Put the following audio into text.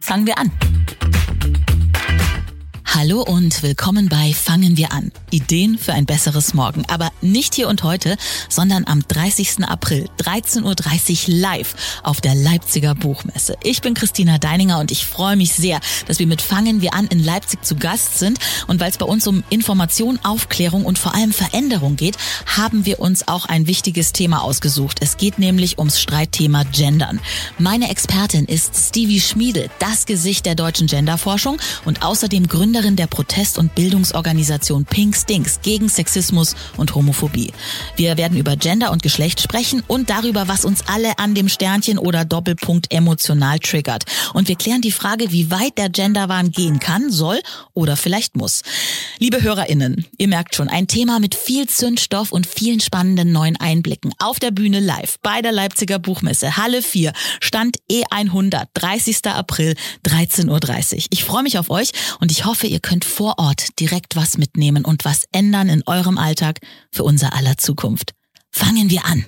Fangen wir an. Hallo und willkommen bei Fangen wir an. Ideen für ein besseres Morgen. Aber nicht hier und heute, sondern am 30. April, 13.30 Uhr live auf der Leipziger Buchmesse. Ich bin Christina Deininger und ich freue mich sehr, dass wir mit Fangen wir an in Leipzig zu Gast sind. Und weil es bei uns um Information, Aufklärung und vor allem Veränderung geht, haben wir uns auch ein wichtiges Thema ausgesucht. Es geht nämlich ums Streitthema Gendern. Meine Expertin ist Stevie Schmiede, das Gesicht der deutschen Genderforschung und außerdem Gründerin Gründerin der Protest- und Bildungsorganisation Pink Stinks gegen Sexismus und Homophobie. Wir werden über Gender und Geschlecht sprechen und darüber, was uns alle an dem Sternchen oder Doppelpunkt emotional triggert. Und wir klären die Frage, wie weit der Genderwahn gehen kann, soll oder vielleicht muss. Liebe HörerInnen, ihr merkt schon, ein Thema mit viel Zündstoff und vielen spannenden neuen Einblicken. Auf der Bühne live bei der Leipziger Buchmesse, Halle 4, Stand E100, 30. April, 13.30 Uhr. Ich freue mich auf euch und ich hoffe, ihr ihr könnt vor Ort direkt was mitnehmen und was ändern in eurem Alltag für unser aller Zukunft. Fangen wir an.